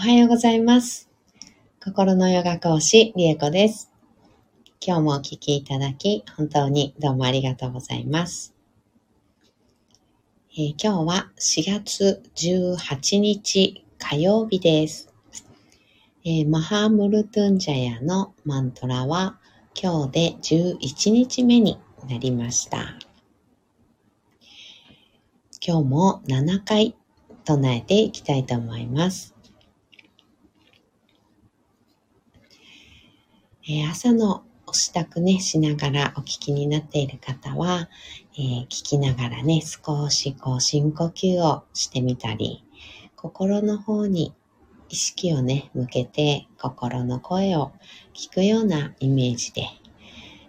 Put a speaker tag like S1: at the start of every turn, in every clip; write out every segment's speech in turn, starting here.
S1: おはようございます。心のヨガ講師、リエコです。今日もお聞きいただき、本当にどうもありがとうございます。えー今日は4月18日火曜日です。えーマハムルトゥンジャヤのマントラは今日で11日目になりました。今日も7回唱えていきたいと思います。えー朝のお支度ね、しながらお聞きになっている方は、えー聞きながらね、少しこう深呼吸をしてみたり、心の方に意識をね、向けて心の声を聞くようなイメージで、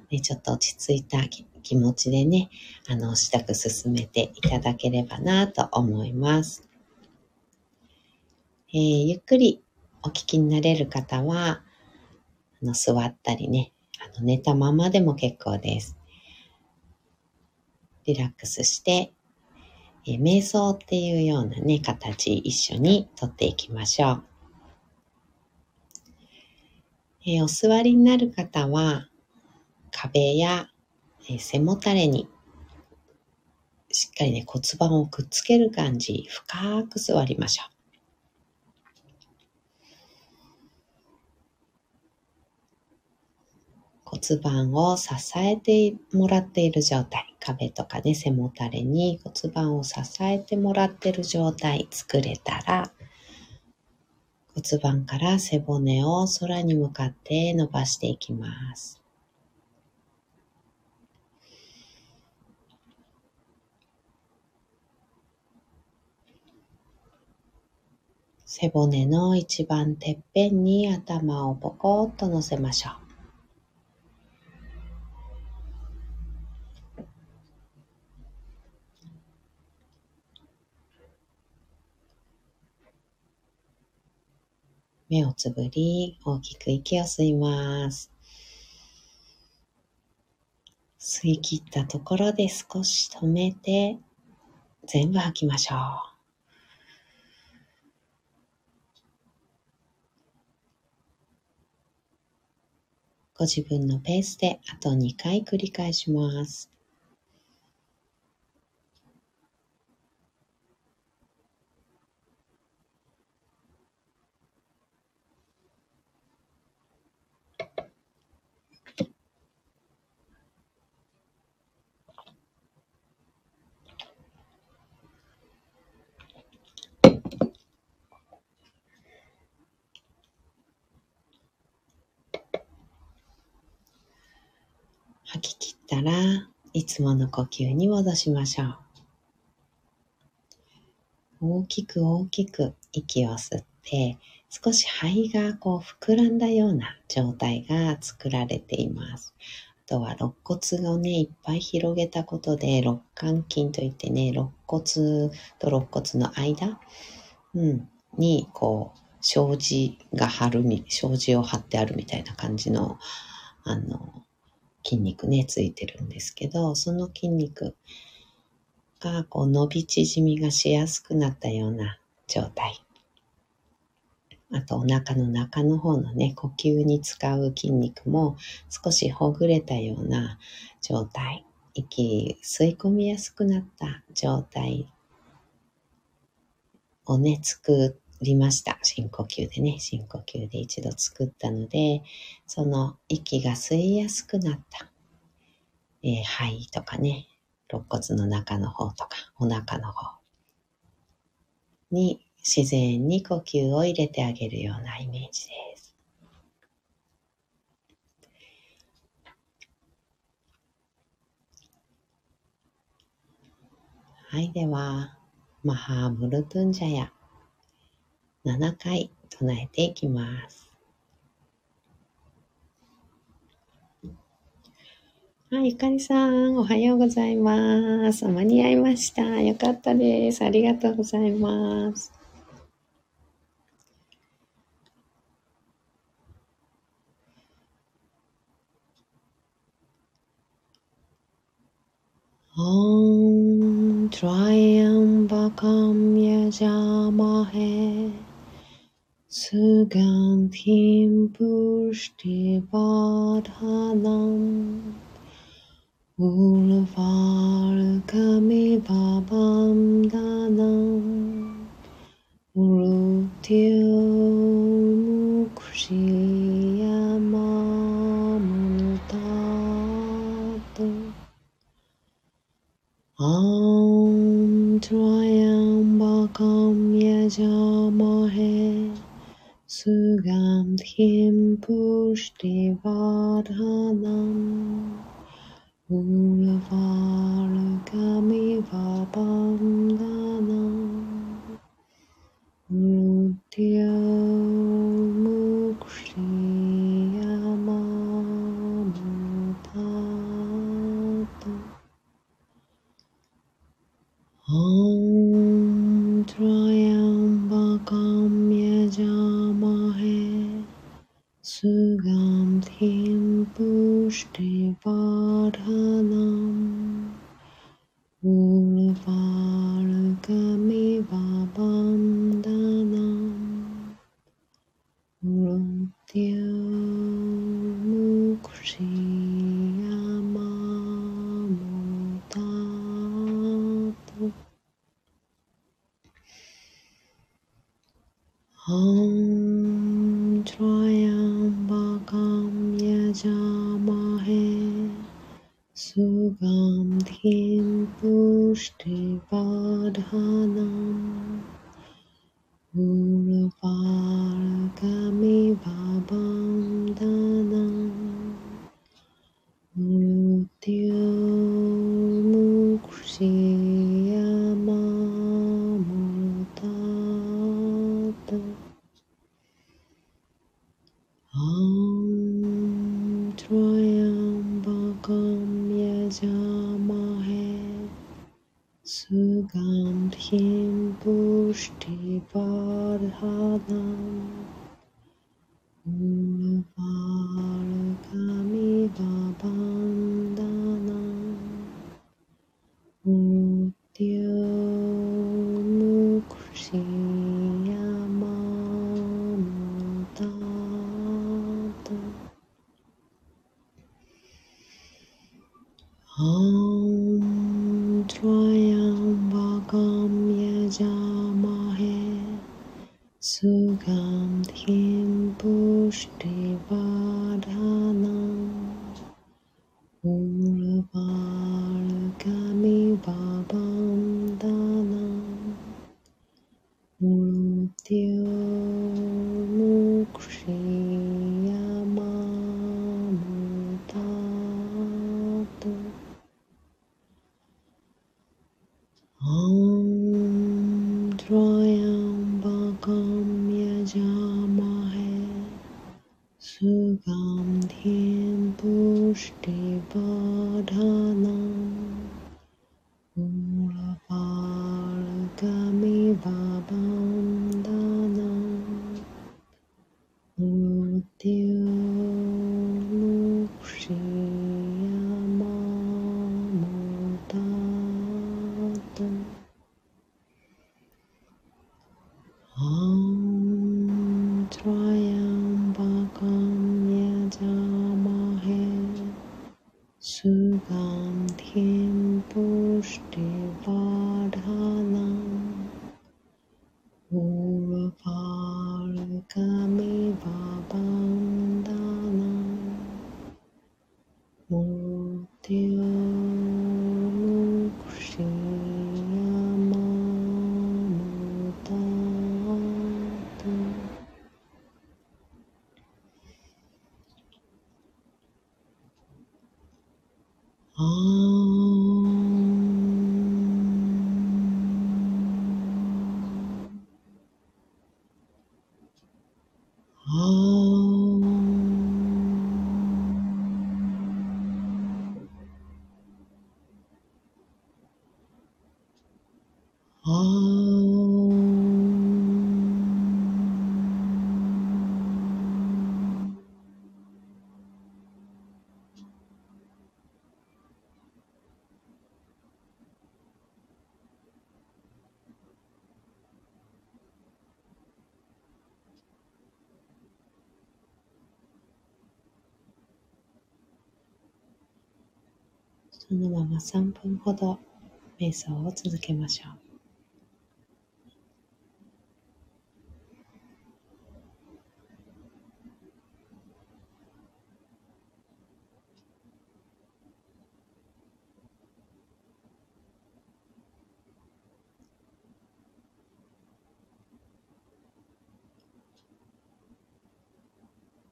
S1: ね、ちょっと落ち着いた気持ちでね、あの、支度進めていただければなと思います。えーゆっくりお聞きになれる方は、の座ったりね、あの寝たままでも結構です。リラックスして、え瞑想っていうようなね、形一緒にとっていきましょう。えお座りになる方は、壁や、え背もたれにしっかりね骨盤をくっつける感じ、深く座りましょう。骨盤を支えてもらっている状態、壁とかね、背もたれに骨盤を支えてもらっている状態作れたら、骨盤から背骨を空に向かって伸ばしていきます。背骨の一番てっぺんに頭をポコッと乗せましょう。目をつぶり、大きく息を吸います。吸い切ったところで少し止めて、全部吐きましょう。ご自分のペースであと2回繰り返します。吐き切ったらいつもの呼吸に戻しましょう。大きく大きく息を吸って少し肺がこう膨らんだような状態が作られています。あとは肋骨をね、いっぱい広げたことで肋間筋といってね、肋骨と肋骨の間、うん、にこう障子が張る、障子を張ってあるみたいな感じの、あの、筋肉ね、ついてるんですけど、その筋肉がこう伸び縮みがしやすくなったような状態。あとお腹の中の方のね、呼吸に使う筋肉も少しほぐれたような状態。息吸い込みやすくなった状態をね、作りました。深呼吸でね、深呼吸で一度作ったので、その息が吸いやすくなった、えー肺とかね、肋骨の中の方とか、お腹の方に自然に呼吸を入れてあげるようなイメージです。はい、では、マハームルトゥンジャヤ7回唱えていきます。はい、ゆかりさん、おはようございます。間に合いました。よかったです。ありがとうございます。pushti badhanam ulvarkami babam danam Om Triambakam Yajam Gandhim Pushti Vadhanam Urvargami Vabandhanam Rudhya Hum. そのまま3分ほど瞑想を続けましょう。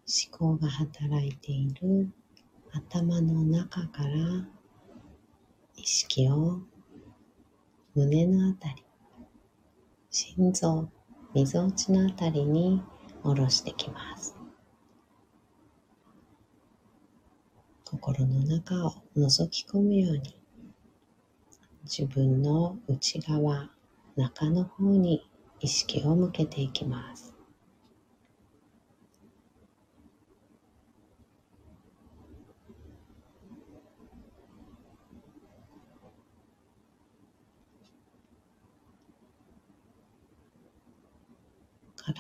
S1: 思考が働いている頭の中から意識を胸のあたり、心臓、みぞおちのあたりに下ろしてきます。心の中を覗き込むように自分の内側、中の方に意識を向けていきます。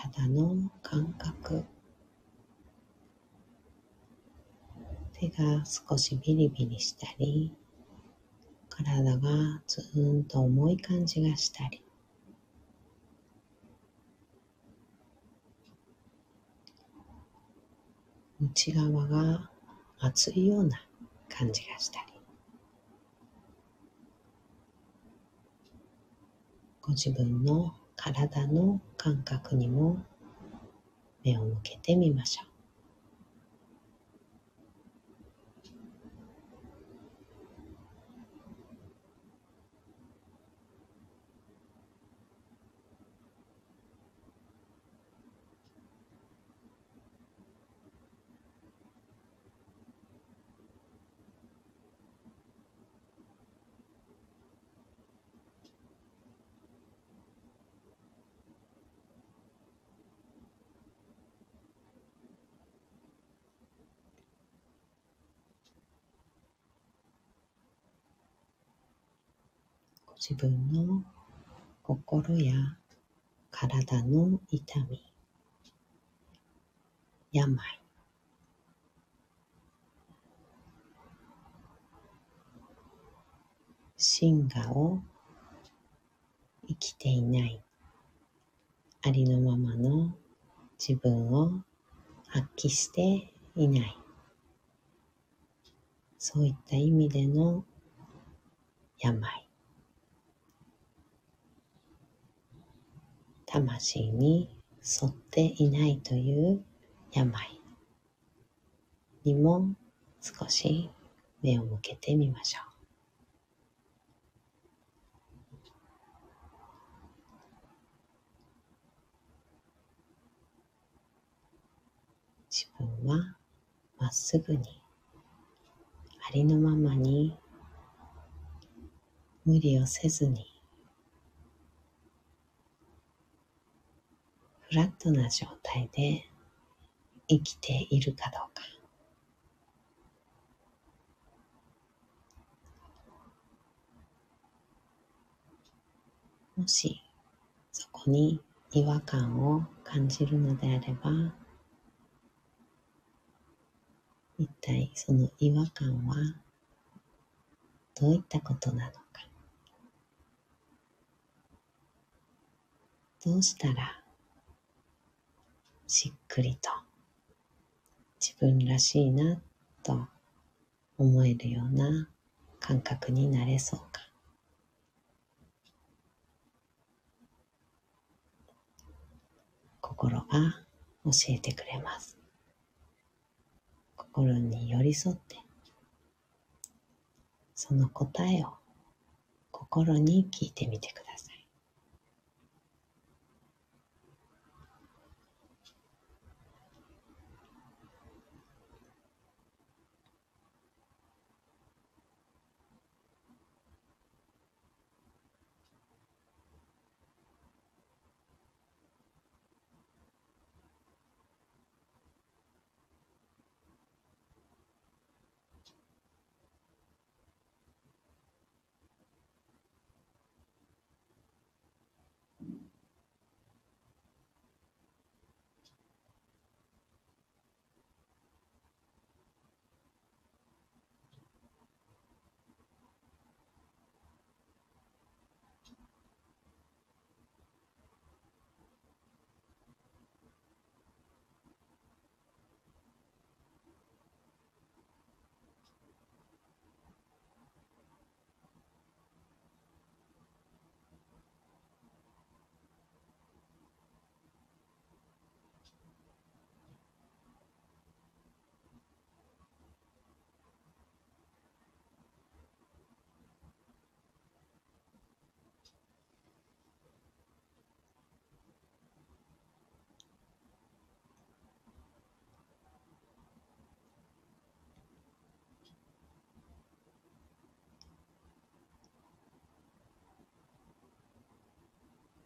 S1: 体の感覚。手が少しビリビリしたり体がずーんと重い感じがしたり。内側が熱いような感じがしたり。ご自分の体の感覚にも目を向けてみましょう。自分の心や体の痛み、病、真我を生きていないありのままの自分を発揮していない。そういった意味での病。魂に沿っていないという病にも少し目を向けてみましょう。自分はまっすぐにありのままに無理をせずにフラットな状態で生きているかどうか。もしそこに違和感を感じるのであれば一体その違和感はどういったことなのかどうしたらしっくりと。自分らしいなと思えるような感覚になれそうか。心が教えてくれます。心に寄り添って。その答えを心に聞いてみてください。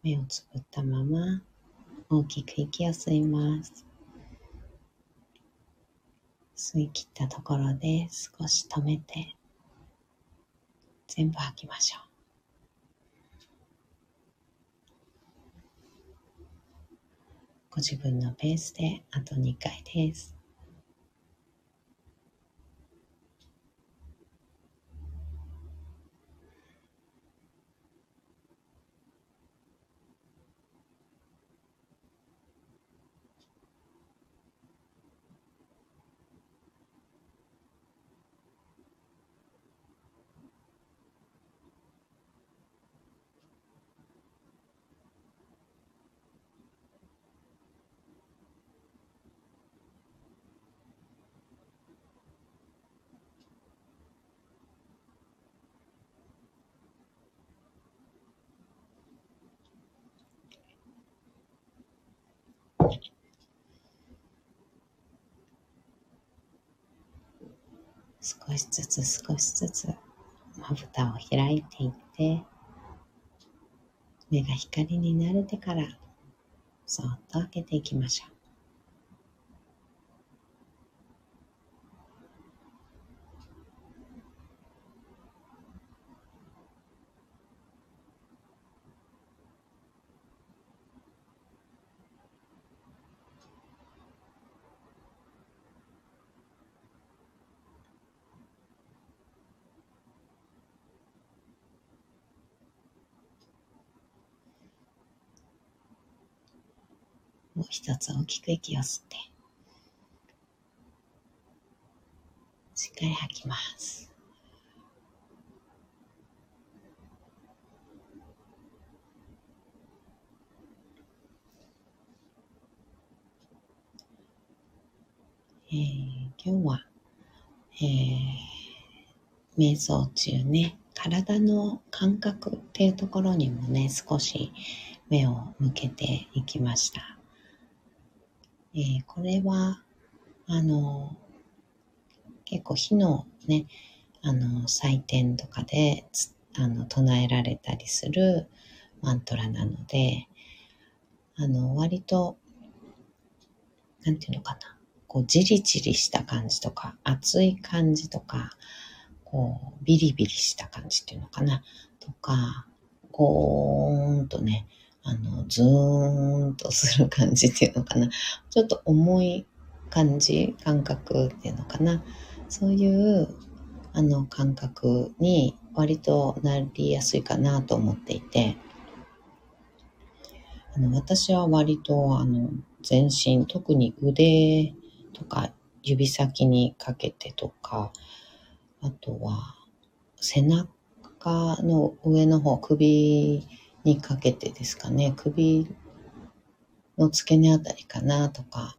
S1: 目をつぶったまま大きく息を吸います。吸い切ったところで少し止めて全部吐きましょう。ご自分のペースであと2回です。少しずつ少しずつまぶたを開いていって目が光に慣れてからそっと開けていきましょう。もう一つ大きく息を吸って、しっかり吐きます。えー、今日は、えー、瞑想中ね、体の感覚っていうところにもね、少し目を向けていきました。えー、これは、あの、結構火のね、あの、祭典とかで、あの、唱えられたりするマントラなので、あの、割と、なんていうのかな、こう、じりじりした感じとか、熱い感じとか、こう、ビリビリした感じっていうのかな、とか、ゴーンとね、あの、ズーンとする感じっていうのかな。ちょっと重い感じ、感覚っていうのかな。そういう、あの、感覚に割となりやすいかなと思っていて、あの、私は割と、あの、全身、特に腕とか指先にかけてとか、あとは背中の上の方、首にかけてですかね、首の付け根あたりかなとか、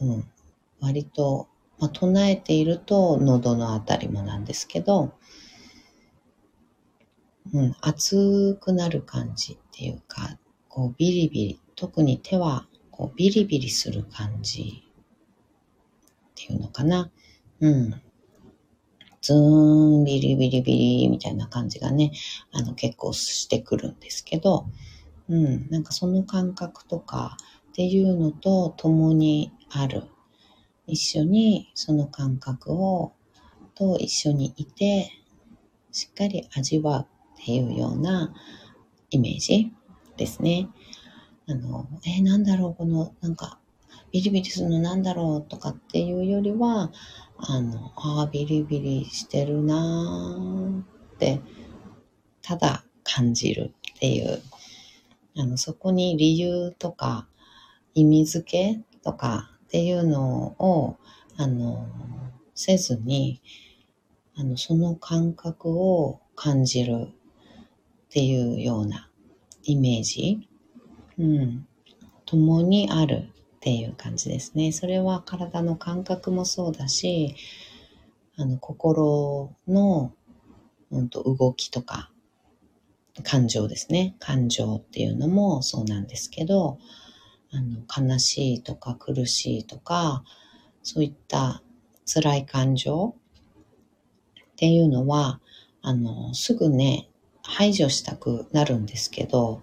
S1: うん、割と、まあ、唱えていると喉のあたりもなんですけど、うん、熱くなる感じっていうか、こうビリビリ、特に手はこうビリビリする感じっていうのかな。うん。ズーン、ビリビリビリみたいな感じがね、あの結構してくるんですけど、うん、なんかその感覚とかっていうのと共にある。一緒にその感覚を、と一緒にいて、しっかり味わうっていうようなイメージですね。あの、えー、なんだろう、この、なんか、ビリビリするのなんだろうとかっていうよりは、あの、ああ、ビリビリしてるなーって、ただ感じるっていう、あの、そこに理由とか意味付けとかっていうのを、あの、せずに、あの、その感覚を感じるっていうようなイメージ、うん、共にある。っていう感じですね。それは体の感覚もそうだし、あの、心の、うんと、動きとか、感情ですね。感情っていうのもそうなんですけど、あの、悲しいとか苦しいとか、そういった辛い感情っていうのは、あの、すぐね、排除したくなるんですけど、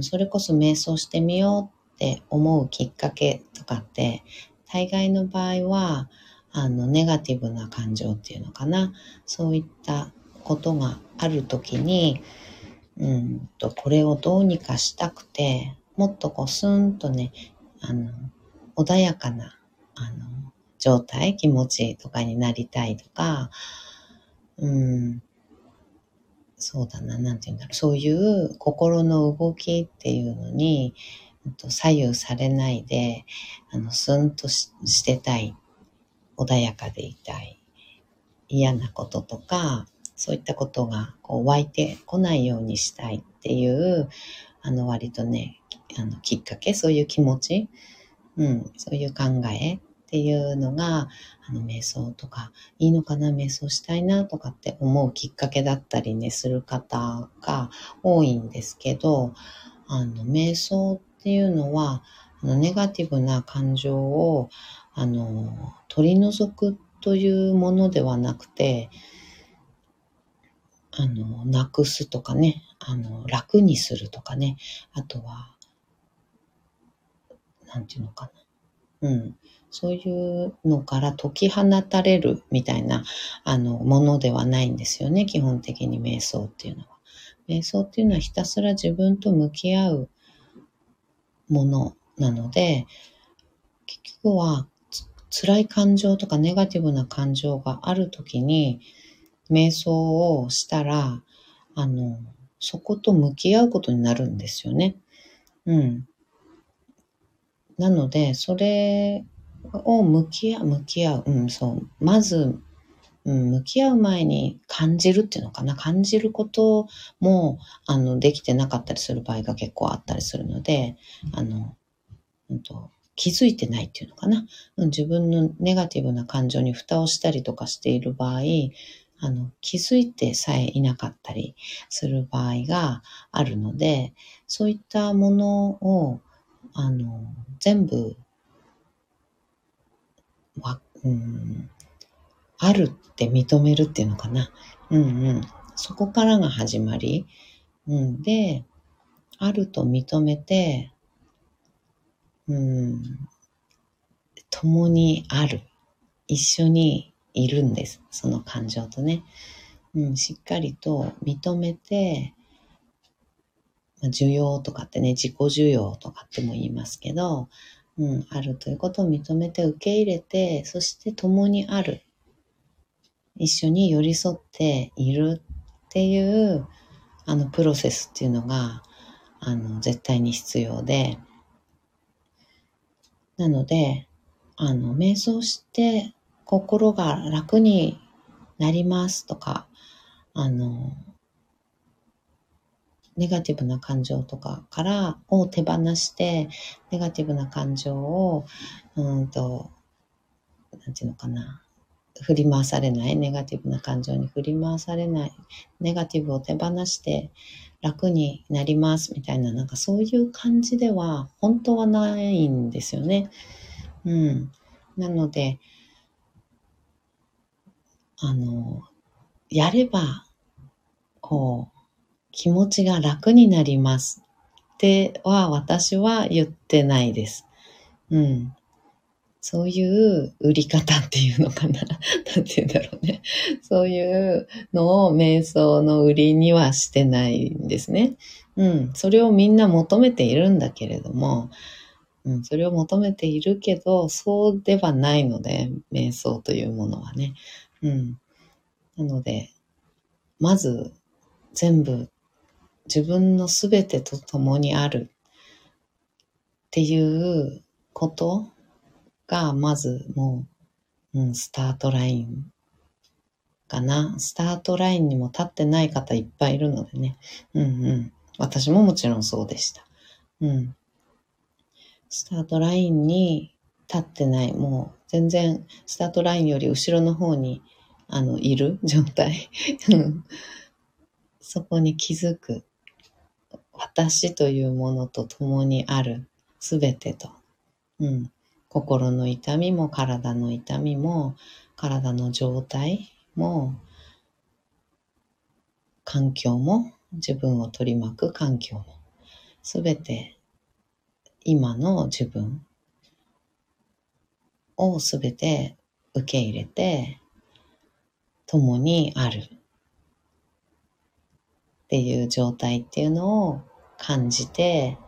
S1: それこそ瞑想してみようって思うきっかけとかって、大概の場合は、あの、ネガティブな感情っていうのかな。そういったことがあるときに、うんと、これをどうにかしたくて、もっとこう、スンとね、あの、穏やかな、あの、状態、気持ちとかになりたいとか、うん、そうだな、なんて言うんだろう、そういう心の動きっていうのに、左右されないで、あの、スンとしてたい、穏やかでいたい、嫌なこととか、そういったことがこう湧いてこないようにしたいっていう、あの、割とね、あの、きっかけ、そういう気持ち、うん、そういう考えっていうのが、あの、瞑想とか、いいのかな、瞑想したいなとかって思うきっかけだったりね、する方が多いんですけど、あの、瞑想っていうのは、あのネガティブな感情を、あの、取り除くというものではなくて、あの、なくすとかね、あの、楽にするとかね、あとは、なんていうのかな。うん。そういうのから解き放たれるみたいな、あの、ものではないんですよね。基本的に瞑想っていうのは。瞑想っていうのはひたすら自分と向き合うものなので、結局は辛い感情とかネガティブな感情があるときに、瞑想をしたら、あの、そこと向き合うことになるんですよね。うん。なので、それを向き合う、向き合う。うん、そう。まず、うん、向き合う前に感じるっていうのかな。感じることも、あの、できてなかったりする場合が結構あったりするので、あの、うんと、気づいてないっていうのかな。自分のネガティブな感情に蓋をしたりとかしている場合、あの、気づいてさえいなかったりする場合があるので、そういったものを、あの、全部わ、うん、あるって認めるっていうのかな。うんうん。そこからが始まり。うん、で、あると認めて、うん、共にある。一緒にいるんです。その感情とね。うん、しっかりと認めて、需要とかってね、自己需要とかっても言いますけど、うん、あるということを認めて受け入れて、そして共にある。一緒に寄り添っているっていう、あの、プロセスっていうのが、あの、絶対に必要で、なので、あの、瞑想して心が楽になりますとか、あの、ネガティブな感情とかからを手放して、ネガティブな感情を、うんと、なんていうのかな、振り回されない、ネガティブな感情に振り回されない、ネガティブを手放して楽になりますみたいな、なんかそういう感じでは本当はないんですよね。うん。なので、あの、やれば、こう、気持ちが楽になりますっては私は言ってないです。うん。そういう売り方っていうのかな？なんて言うんだろうね。そういうのを瞑想の売りにはしてないんですね。うん。それをみんな求めているんだけれども、うん、それを求めているけど、そうではないので、瞑想というものはね。うん。なので、まず全部自分のすべてと共にあるっていうことが、まずもう、うん、スタートラインかな。スタートラインにも立ってない方いっぱいいるのでね。うんうん。私ももちろんそうでした。うん。スタートラインに立ってない、もう全然スタートラインより後ろの方に、あの、いる状態。そこに気づく。私というものと共にあるすべてと、うん、心の痛みも体の痛みも体の状態も環境も自分を取り巻く環境も、すべて今の自分をすべて受け入れて、共にある。っていう状態っていうのを感じて、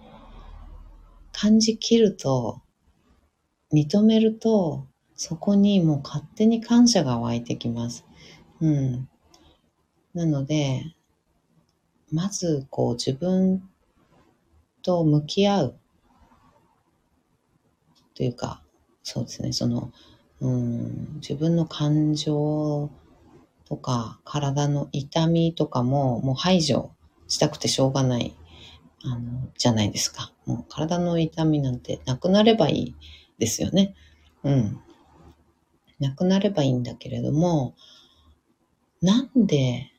S1: 感じきると、認めると、そこにもう勝手に感謝が湧いてきます。うん。なので、まずこう自分と向き合うというか、そうですね、その、うん、自分の感情とか体の痛みとかももう排除したくてしょうがない、あの、じゃないですか。もう体の痛みなんてなくなればいいですよね。うん。なくなればいいんだけれども、なんで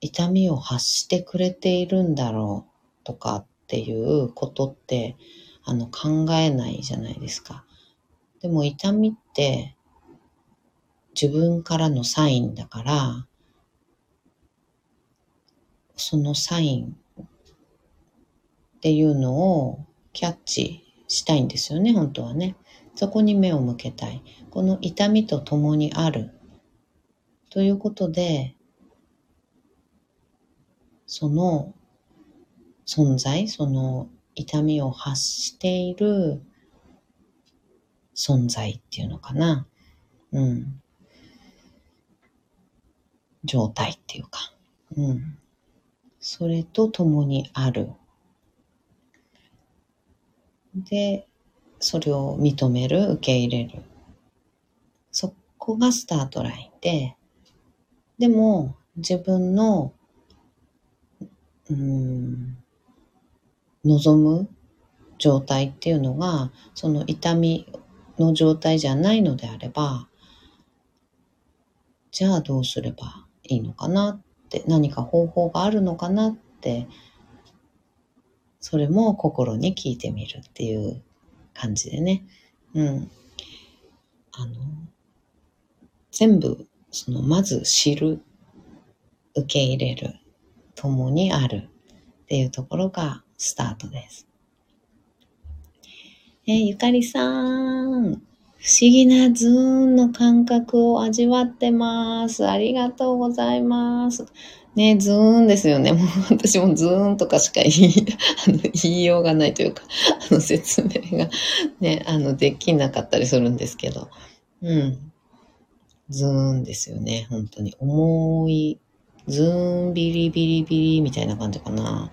S1: 痛みを発してくれているんだろうとかっていうことって、あの、考えないじゃないですか。でも痛みって自分からのサインだから、そのサインっていうのをキャッチしたいんですよね、本当はね。そこに目を向けたい。この痛みと共にある。ということで、その存在、その痛みを発している存在っていうのかな。うん。状態っていうか。うん。それと共にある。で、それを認める、受け入れる。そこがスタートラインで、でも自分のうん、望む状態っていうのが、その痛みの状態じゃないのであれば、じゃあどうすればいいのかなって、何か方法があるのかなって、それも心に聞いてみるっていう感じでね。うん。あの、全部、その、まず知る、受け入れる、共にあるっていうところがスタートです。え、ゆかりさん、不思議なズーンの感覚を味わってます。ありがとうございます。ね、ズーンですよね。もう私もズーンとかしか言い、あの言いようがないというか、あの説明がね、あのできなかったりするんですけど。うん。ズーンですよね。本当に。重いズーンビリビリビリみたいな感じかな。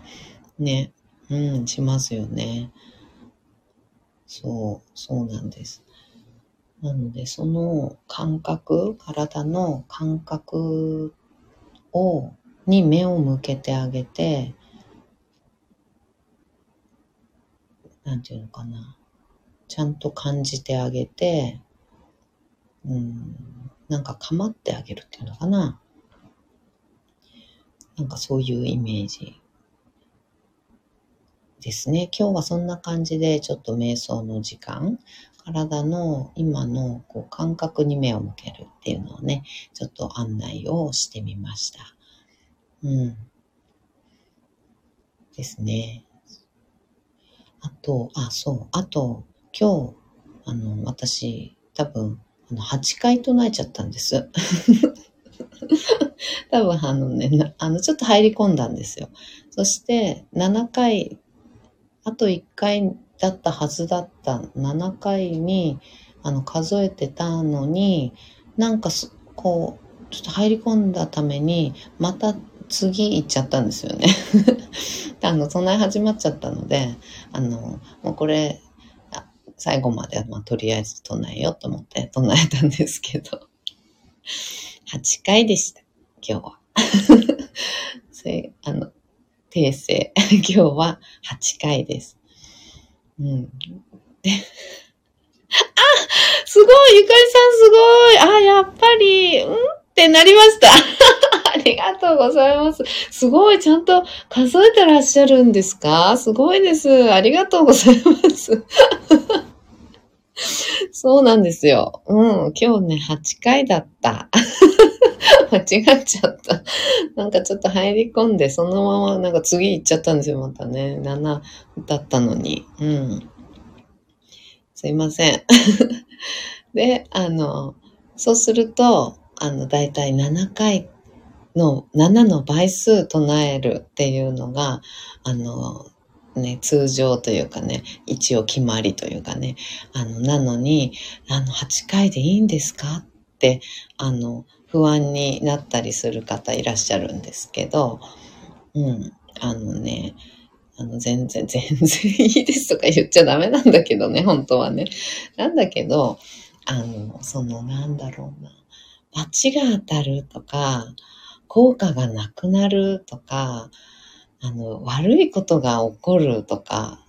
S1: ね。うん、しますよね。そう、そうなんです。なので、その感覚、体の感覚を、に目を向けてあげて、なんていうのかな。ちゃんと感じてあげて、うん、なんか構ってあげるっていうのかな。なんかそういうイメージですね。今日はそんな感じでちょっと瞑想の時間、体の今のこう感覚に目を向けるっていうのをね、ちょっと案内をしてみました。うん。ですね。あと、あ、そう。あと、今日、あの、私、多分、あの、8回唱えちゃったんです。多分あのね、あの、ちょっと入り込んだんですよ。そして、7回、あと1回だったはずだった7回に、あの、数えてたのに、なんかこう、ちょっと入り込んだために、また次行っちゃったんですよね。あの、唱え始まっちゃったので、あの、もうこれ、最後まで、まあ、とりあえず唱えようと思って唱えたんですけど、8回でした。今日は。それあの、訂正。今日は8回です。うん。で、あすごいゆかりさんすごいあ、やっぱり、うん？ってなりました。ありがとうございます。すごい、ちゃんと数えてらっしゃるんですか？すごいです。ありがとうございます。そうなんですよ。うん、今日ね、8回だった。間違っちゃった。なんかちょっと入り込んで、そのままなんか次行っちゃったんですよ、またね。7だったのに。うん。すいません。で、あの、そうすると、あの、だいたい7回の、7の倍数唱えるっていうのが、あの、ね、通常というかね、一応決まりというかね、あの、なのに、あの、8回でいいんですかって、あの、不安になったりする方いらっしゃるんですけど、うん、あのね、あの、全然、全然いいですとか言っちゃダメなんだけどね、本当はね。なんだけど、あの、その、なんだろうな、罰が当たるとか、効果がなくなるとか、あの、悪いことが起こるとか、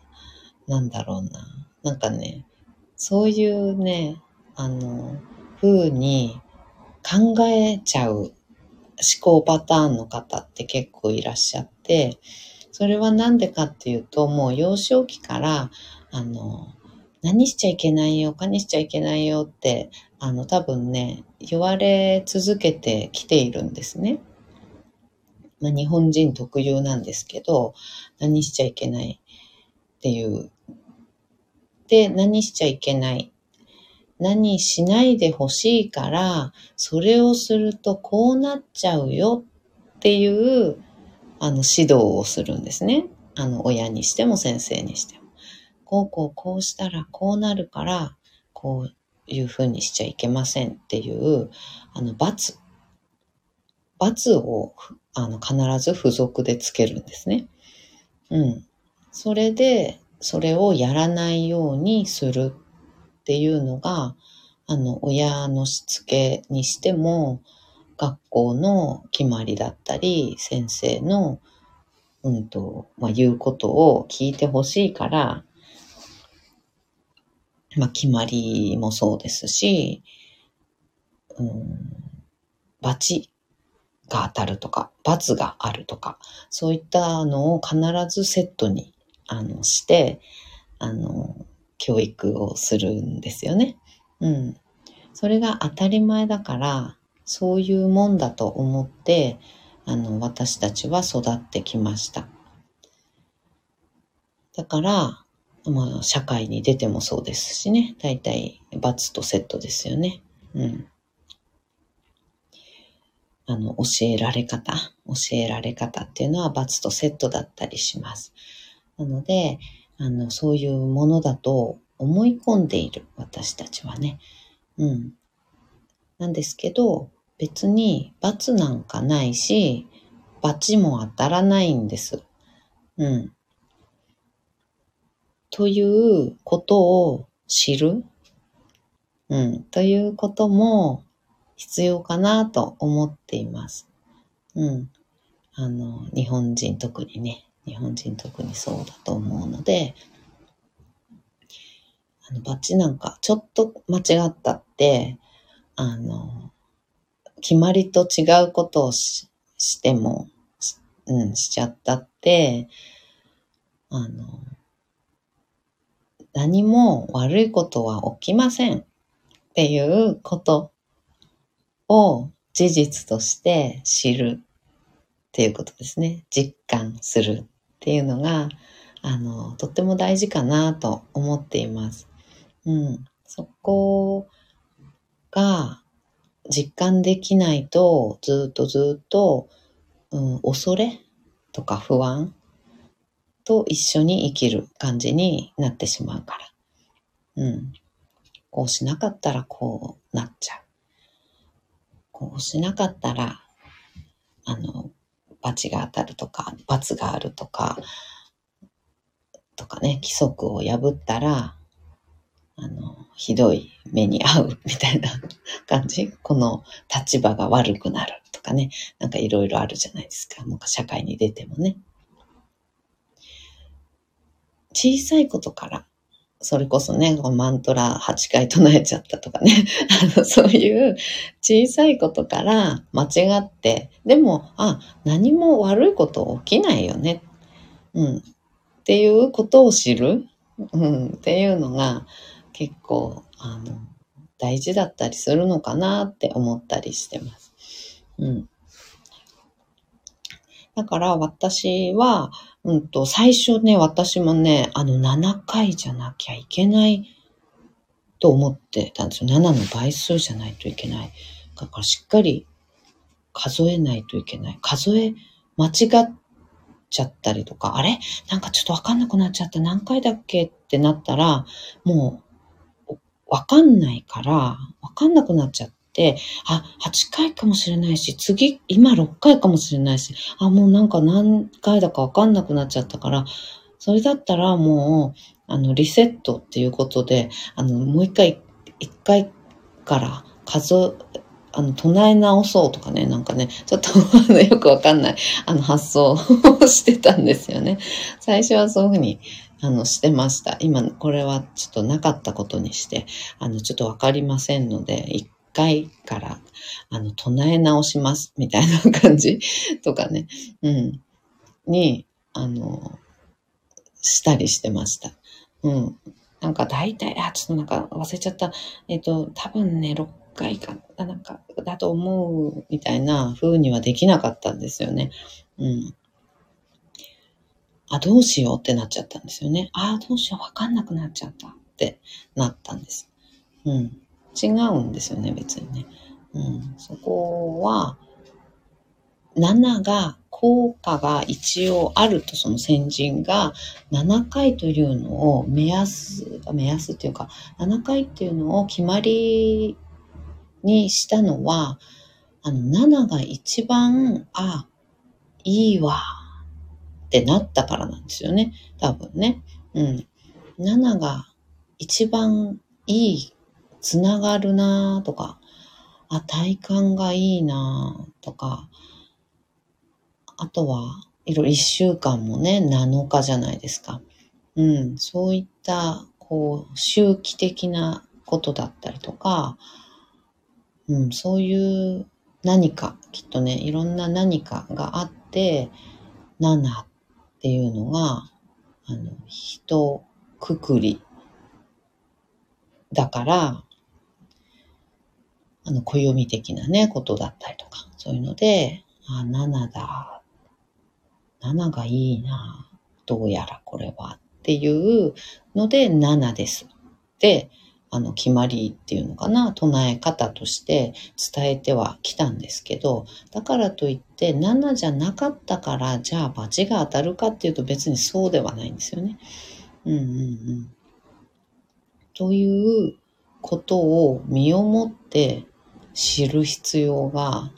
S1: なんだろうな。なんかね、そういうね、あの、風に考えちゃう思考パターンの方って結構いらっしゃって、それはなんでかっていうと、もう幼少期から、あの、何しちゃいけないよ、かにしちゃいけないよって、あの、多分ね、言われ続けてきているんですね。まあ、日本人特有なんですけど、何しちゃいけないっていう。で、何しちゃいけない。何しないでほしいから、それをするとこうなっちゃうよっていう、あの、指導をするんですね。あの、親にしても先生にしても。こうこうこうしたらこうなるから、こういうふうにしちゃいけませんっていう、あの、罰。罰をあの、必ず付属でつけるんですね。うん。それで、それをやらないようにするっていうのが、あの、親のしつけにしても、学校の決まりだったり、先生の、うんと、まあ、言うことを聞いてほしいから、まあ、決まりもそうですし、うん、バチが当たるとか、罰があるとか、そういったのを必ずセットに、あの、して、あの、教育をするんですよね。うん。それが当たり前だから、そういうもんだと思って、あの、私たちは育ってきました。だから、まあ、社会に出てもそうですしね。大体、罰とセットですよね。うん。あの、教えられ方、教えられ方っていうのは罰とセットだったりします。なので、あの、そういうものだと思い込んでいる私たちはね。うん。なんですけど、別に罰なんかないし、罰も当たらないんです。うん。ということを知る？うん。ということも必要かなと思っています。うん。あの、日本人特にね、日本人特にそうだと思うので、あの、バッチなんかちょっと間違ったって、あの、決まりと違うことをししても、うん、しちゃったって、あの、何も悪いことは起きませんっていうことを事実として知るっていうことですね。実感するっていうのが、あの、とっても大事かなと思っています。うん。そこが実感できないと、ずっとずっと、うん、恐れとか不安と一緒に生きる感じになってしまうから。うん。こうしなかったらこうなっちゃう。こうしなかったら、あの、罰が当たるとか、罰があるとか、とかね、規則を破ったら、あの、ひどい目に遭う みたいな感じ？この立場が悪くなるとかね、なんかいろいろあるじゃないですか。なんか社会に出てもね。小さいことからそれこそね、マントラ8回唱えちゃったとかね、あの、そういう小さいことから間違って、でも、あ、何も悪いこと起きないよね。うん。っていうことを知る、うん、っていうのが結構、あの、大事だったりするのかなって思ったりしてます。うん。だから私は、うんと、最初ね、私もね、あの、7回じゃなきゃいけないと思ってたんですよ。7の倍数じゃないといけない。だからしっかり数えないといけない。数え間違っちゃったりとか、あれ？なんかちょっとわかんなくなっちゃった。何回だっけってなったら、もう、わかんないから、わかんなくなっちゃって、あ、8回かもしれないし、次、今6回かもしれないし、あ、もうなんか何回だかわかんなくなっちゃったから、それだったらもう、あの、リセットっていうことで、あの、もう一回、一回から数あの、唱え直そうとかね、なんかね、ちょっとあのよくわかんない、あの、発想をしてたんですよね。最初はそういうふうに、あの、してました。今、これはちょっとなかったことにして、あの、ちょっとわかりませんので、一回から、あの、唱え直します、みたいな感じ とかね、うん、に、あの、したりしてました。うん。なんか大体、あ、ちょっとなんか忘れちゃった。えっ、と、多分ね、6回か、なんか、だと思う、みたいな風にはできなかったんですよね。うん。あ、どうしようってなっちゃったんですよね。あ、どうしよう、わかんなくなっちゃったってなったんです。うん。違うんですよね、別にね。うん。そこは、7が、効果が一応あるとその先人が7回というのを目安、目安っていうか、7回っていうのを決まりにしたのは、あの、7が一番、あ、いいわ、ってなったからなんですよね。多分ね。うん。7が一番いい、つながるなとか、あ、体感がいいなとか、あとは、いろいろ一週間もね、7日じゃないですか。うん、そういった、こう、周期的なことだったりとか、うん、そういう何か、きっとね、いろんな何かがあって、7っていうのが、あの、人くくりだから、あの、暦的なね、ことだったりとか、そういうので、あ、7だ。7がいいな。どうやらこれは。っていうので、7です。で、あの、決まりっていうのかな、唱え方として伝えてはきたんですけど、だからといって7じゃなかったから、じゃあ罰が当たるかっていうと別にそうではないんですよね。うんうんうん。ということを身をもって知る必要が、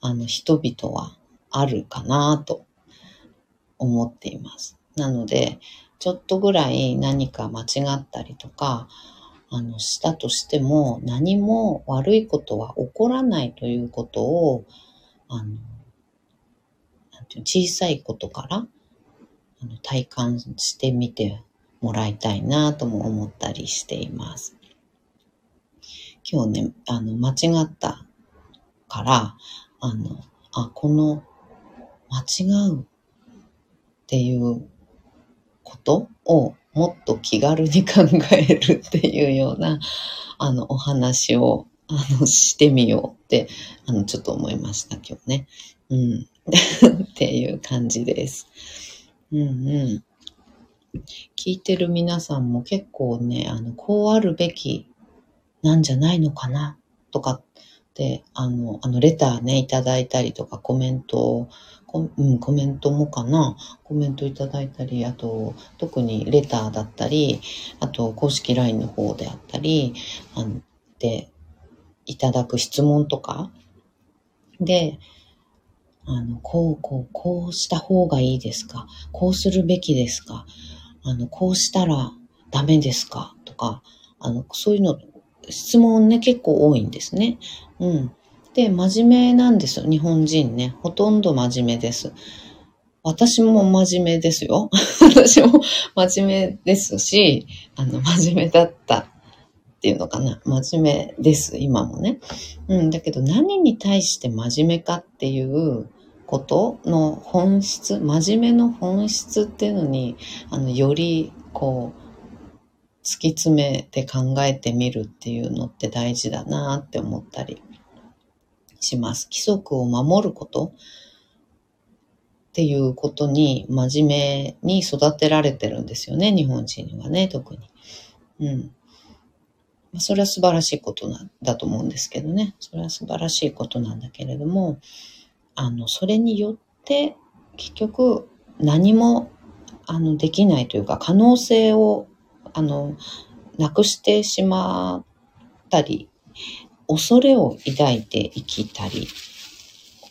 S1: あの、人々はあるかなと思っています。なので、ちょっとぐらい何か間違ったりとか、あの、したとしても、何も悪いことは起こらないということを、あの、小さいことから体感してみてもらいたいなとも思ったりしています。今日ね、あの、間違ったから、あの、あ、この間違うっていうことをもっと気軽に考えるっていうような、あの、お話を、あの、してみようって、あの、ちょっと思いました、今日ね。うん。っていう感じです。うんうん。聞いてる皆さんも結構ね、あの、こうあるべきなんじゃないのかな？とかって、あの、あの、レターね、いただいたりとか、コメントを,、うん、コメントもかな？コメントいただいたり、あと、特にレターだったり、あと、公式 LINE の方であったり、あので、いただく質問とか、で、あの、こう、こう、こうした方がいいですか？こうするべきですか？あの、こうしたらダメですか？とか、あの、そういうの、質問ね、結構多いんですね。うん。で、真面目なんですよ、日本人ね。ほとんど真面目です。私も真面目ですよ。私も真面目ですし、あの、真面目だったっていうのかな。真面目です、今もね。うん、だけど何に対して真面目かっていうことの本質、真面目の本質っていうのに、あの、より、こう突き詰めて考えてみるっていうのって大事だなって思ったりします。規則を守ることっていうことに真面目に育てられてるんですよね、日本人はね、特に。うん。それは素晴らしいことなだと思うんですけどね。それは素晴らしいことなんだけれども、あの、それによって結局何もあのできないというか可能性をあのなくしてしまったり恐れを抱いて生きたり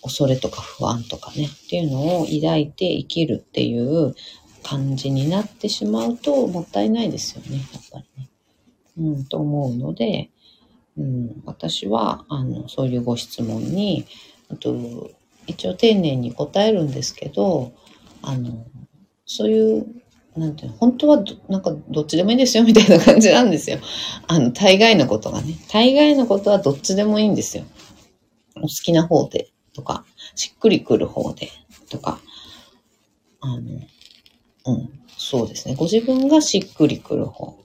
S1: 恐れとか不安とかねっていうのを抱いて生きるっていう感じになってしまうともったいないですよねやっぱりね。うん、と思うので、うん、私はあのそういうご質問にあと一応丁寧に答えるんですけどあのそういうなんて、本当はなんかどっちでもいいですよみたいな感じなんですよ。あの、大概のことがね。大概のことはどっちでもいいんですよ。お好きな方でとか、しっくりくる方でとか、あの、うん、そうですね。ご自分がしっくりくる方。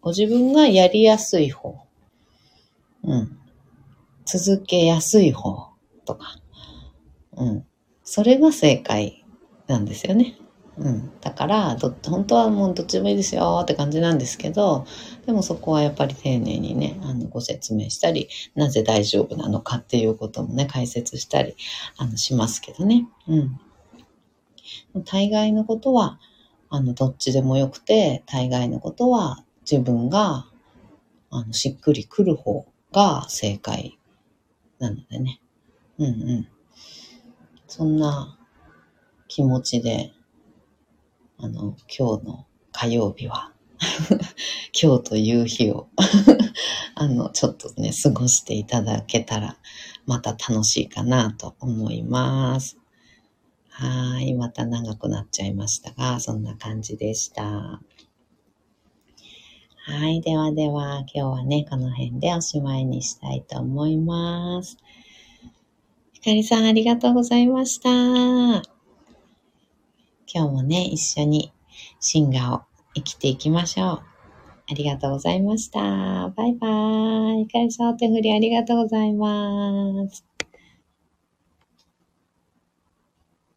S1: ご自分がやりやすい方。うん。続けやすい方とか。うん。それが正解なんですよね。うん、だからど本当はもうどっちでもいいですよって感じなんですけどでもそこはやっぱり丁寧にねあのご説明したりなぜ大丈夫なのかっていうこともね解説したりあのしますけどね。うん、大概のことはあのどっちでもよくて大概のことは自分があのしっくりくる方が正解なのでね。うんうん。そんな気持ちであの、今日の火曜日は 今日という日を あの、ちょっとね、過ごしていただけたら、また楽しいかなと思います。はい。また長くなっちゃいましたが、そんな感じでした。はい。ではでは、今日はね、この辺でおしまいにしたいと思います。ひかりさん、ありがとうございました。今日もね、一緒にシンガーを生きていきましょう。ありがとうございました。バイバーイ。かりさんお手振りありがとうございます。